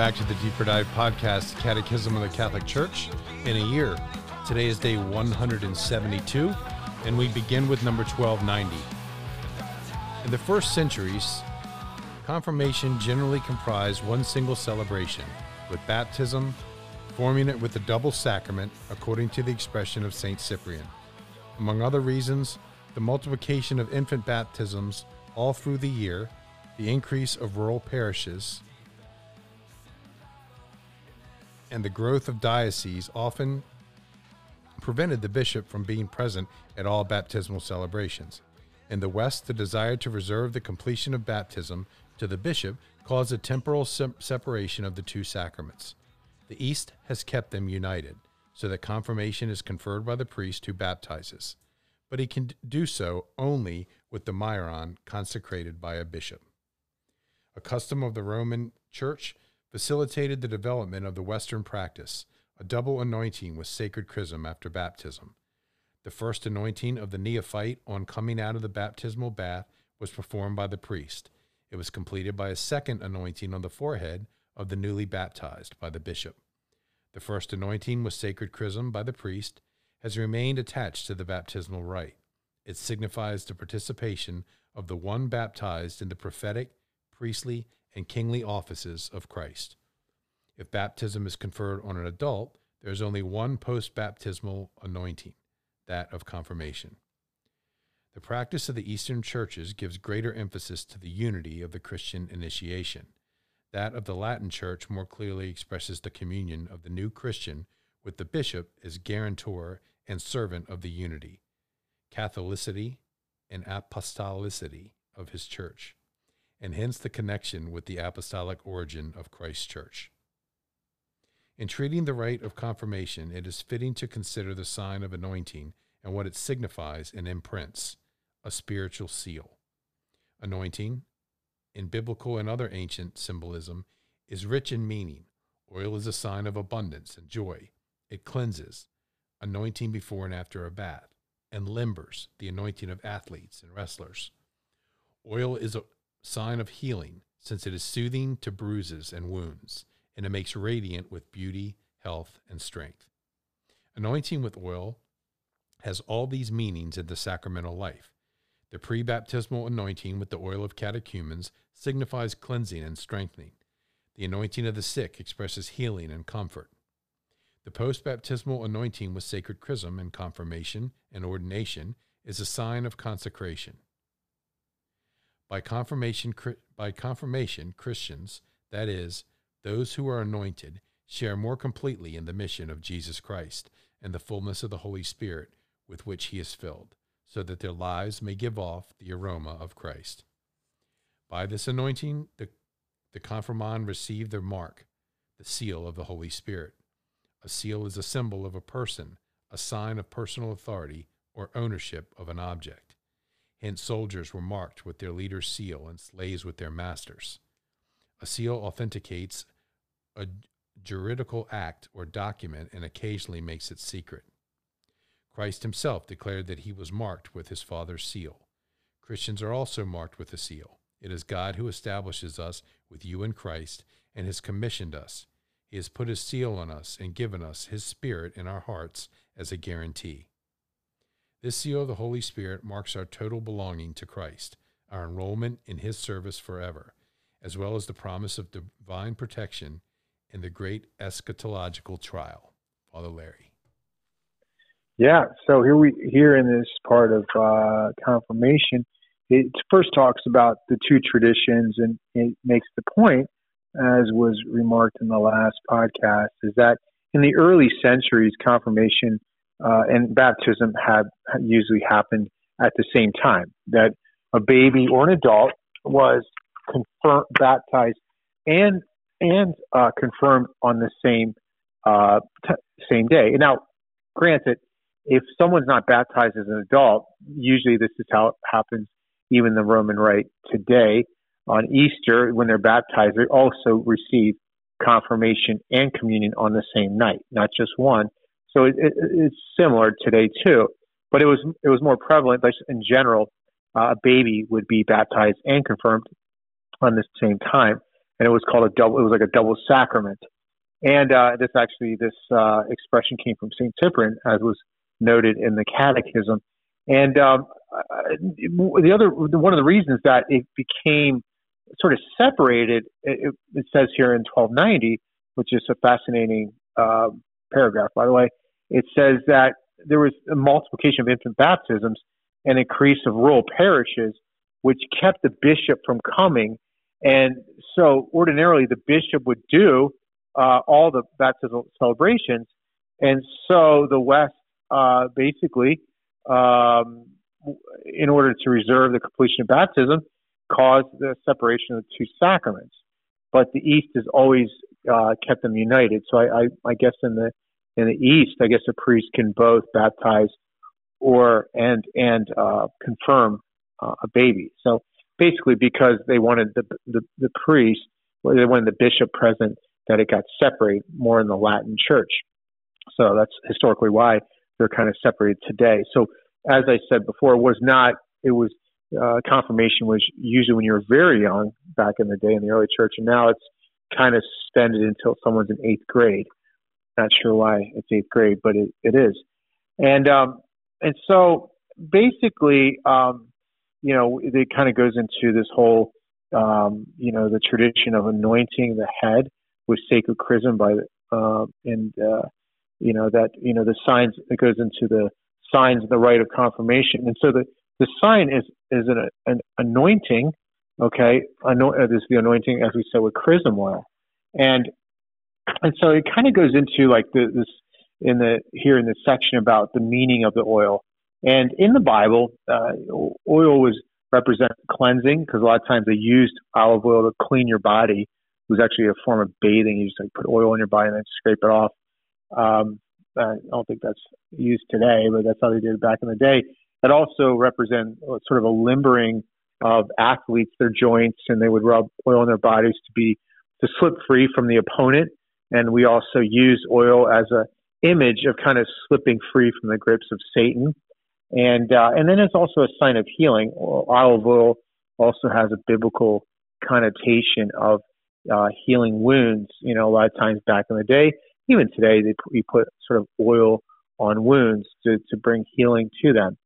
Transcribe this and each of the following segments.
back to the Deeper Dive podcast, Catechism of the Catholic Church in a year. Today is day 172, and we begin with number 1290. In the first centuries, confirmation generally comprised one single celebration, with baptism forming it with the double sacrament according to the expression of St. Cyprian. Among other reasons, the multiplication of infant baptisms all through the year, the increase of rural parishes, and the growth of dioceses often prevented the bishop from being present at all baptismal celebrations. In the West, the desire to reserve the completion of baptism to the bishop caused a temporal se- separation of the two sacraments. The East has kept them united, so that confirmation is conferred by the priest who baptizes, but he can do so only with the myron consecrated by a bishop. A custom of the Roman Church facilitated the development of the Western practice, a double anointing with sacred chrism after baptism. The first anointing of the neophyte on coming out of the baptismal bath was performed by the priest. It was completed by a second anointing on the forehead of the newly baptized by the bishop. The first anointing with sacred chrism by the priest has remained attached to the baptismal rite. It signifies the participation of the one baptized in the prophetic, priestly, and kingly offices of Christ. If baptism is conferred on an adult, there is only one post baptismal anointing, that of confirmation. The practice of the Eastern churches gives greater emphasis to the unity of the Christian initiation. That of the Latin Church more clearly expresses the communion of the new Christian with the bishop as guarantor and servant of the unity, Catholicity, and apostolicity of his church and hence the connection with the apostolic origin of Christ's church. In treating the rite of confirmation, it is fitting to consider the sign of anointing and what it signifies and imprints a spiritual seal. Anointing, in biblical and other ancient symbolism, is rich in meaning. Oil is a sign of abundance and joy. It cleanses, anointing before and after a bath, and limbers, the anointing of athletes and wrestlers. Oil is a, sign of healing, since it is soothing to bruises and wounds, and it makes radiant with beauty, health, and strength. Anointing with oil has all these meanings in the sacramental life. The pre baptismal anointing with the oil of catechumens signifies cleansing and strengthening. The anointing of the sick expresses healing and comfort. The post baptismal anointing with sacred chrism and confirmation and ordination is a sign of consecration. By confirmation, by confirmation, Christians, that is, those who are anointed, share more completely in the mission of Jesus Christ and the fullness of the Holy Spirit with which he is filled, so that their lives may give off the aroma of Christ. By this anointing, the, the confirmand received the mark, the seal of the Holy Spirit. A seal is a symbol of a person, a sign of personal authority or ownership of an object. Hence, soldiers were marked with their leader's seal and slaves with their masters. A seal authenticates a juridical act or document and occasionally makes it secret. Christ himself declared that he was marked with his Father's seal. Christians are also marked with a seal. It is God who establishes us with you in Christ and has commissioned us. He has put his seal on us and given us his Spirit in our hearts as a guarantee. This seal of the Holy Spirit marks our total belonging to Christ, our enrollment in His service forever, as well as the promise of divine protection in the great eschatological trial. Father Larry. Yeah, so here we here in this part of uh, confirmation, it first talks about the two traditions, and it makes the point, as was remarked in the last podcast, is that in the early centuries, confirmation uh, and baptism had usually happened at the same time. That a baby or an adult was confirmed, baptized, and and uh, confirmed on the same uh, t- same day. Now, granted, if someone's not baptized as an adult, usually this is how it happens. Even the Roman Rite today on Easter, when they're baptized, they also receive confirmation and communion on the same night, not just one. So it, it, it's similar today too, but it was it was more prevalent. But in general, uh, a baby would be baptized and confirmed on the same time. and it was called a double. It was like a double sacrament. And uh, this actually, this uh, expression came from Saint Cyprian, as was noted in the Catechism. And um, uh, the other, one of the reasons that it became sort of separated, it, it says here in 1290, which is a fascinating uh, paragraph, by the way. It says that there was a multiplication of infant baptisms and increase of rural parishes, which kept the bishop from coming. And so, ordinarily, the bishop would do uh, all the baptismal celebrations. And so the West uh, basically, um, in order to reserve the completion of baptism, caused the separation of the two sacraments. But the East has always uh, kept them united. So I, I, I guess in the in the East, I guess a priest can both baptize or and and uh, confirm uh, a baby. So basically, because they wanted the the, the priest, they wanted the bishop present that it got separated more in the Latin church. So that's historically why they're kind of separated today. So as I said before, it was not, it was, uh, confirmation was usually when you were very young back in the day in the early church, and now it's kind of suspended until someone's in eighth grade. Not sure why it's eighth grade, but it, it is. And, um, and so basically, um, you know, it kind of goes into this whole, um, you know, the tradition of anointing the head with sacred chrism by uh, and uh, you know that you know the signs it goes into the signs of the rite of confirmation. And so the the sign is is an, an anointing okay? Ano- uh, this is the anointing as we said with chrism oil. And and so it kind of goes into like the, this in the here in this section about the meaning of the oil and in the bible uh, oil was represent cleansing because a lot of times they used olive oil to clean your body It was actually a form of bathing. You just like put oil on your body and then scrape it off. Um, I don't think that's used today, but that's how they did it back in the day. It also represent sort of a limbering of athletes, their joints, and they would rub oil on their bodies to be to slip free from the opponent. And we also use oil as a image of kind of slipping free from the grips of Satan. And uh, and then it's also a sign of healing. Olive oil also has a biblical connotation of uh, healing wounds. You know, a lot of times back in the day, even today, they we put sort of oil on wounds to, to bring healing to them.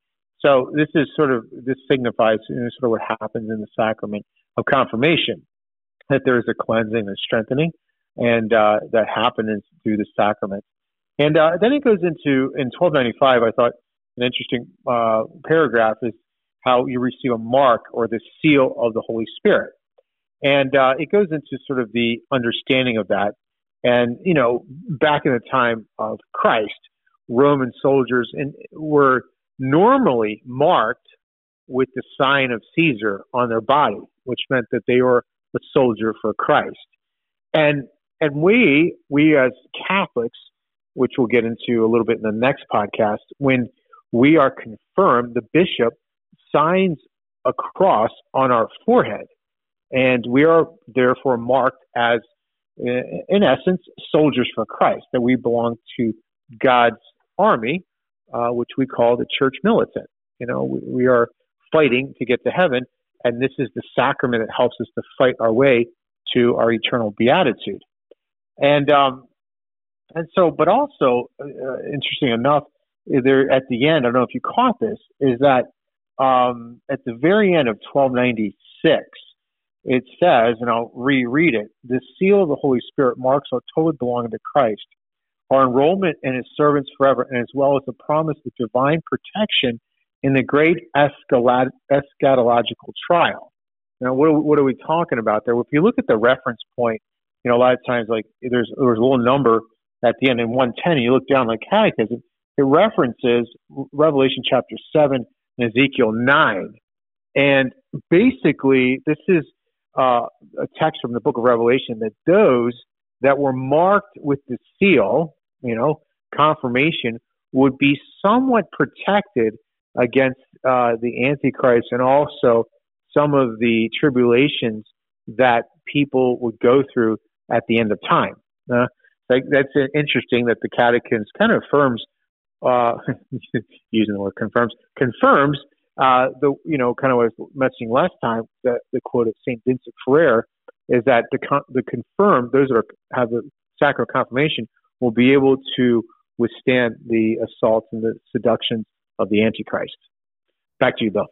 So this is sort of this signifies you know, sort of what happens in the sacrament of confirmation, that there is a cleansing and strengthening, and uh, that happens through the sacrament. And uh, then it goes into in 1295. I thought an interesting uh, paragraph is how you receive a mark or the seal of the Holy Spirit. And uh, it goes into sort of the understanding of that. And, you know, back in the time of Christ, Roman soldiers in, were normally marked with the sign of Caesar on their body, which meant that they were a soldier for Christ. And and we we as Catholics, which we'll get into a little bit in the next podcast, when we are confirmed, the bishop signs a cross on our forehead and we are therefore marked as, in essence, soldiers for Christ, that we belong to God's army, uh, which we call the church militant. You know, we, we are fighting to get to heaven, and this is the sacrament that helps us to fight our way to our eternal beatitude. And um, and so, but also, uh, interesting enough, there at the end, I don't know if you caught this, is that um, at the very end of 1296, it says, and I'll reread it the seal of the Holy Spirit marks our total belonging to Christ, our enrollment in his servants forever, and as well as the promise of divine protection in the great eschatological trial. Now, what, what are we talking about there? Well, if you look at the reference point, you know, a lot of times, like there's there's a little number at the end in 110, and you look down like catechism, it references Revelation chapter 7 and Ezekiel 9. And basically, this is uh, a text from the book of Revelation that those that were marked with the seal, you know, confirmation, would be somewhat protected against uh, the Antichrist and also some of the tribulations that people would go through at the end of time. Uh, like that's interesting that the Catechism kind of affirms, uh, using the word confirms, confirms uh, the you know kind of what I was mentioning last time, that the quote of Saint Vincent Ferrer, is that the the confirmed, those that are, have the sacrament confirmation, will be able to withstand the assaults and the seductions of the Antichrist. Back to you, Bill.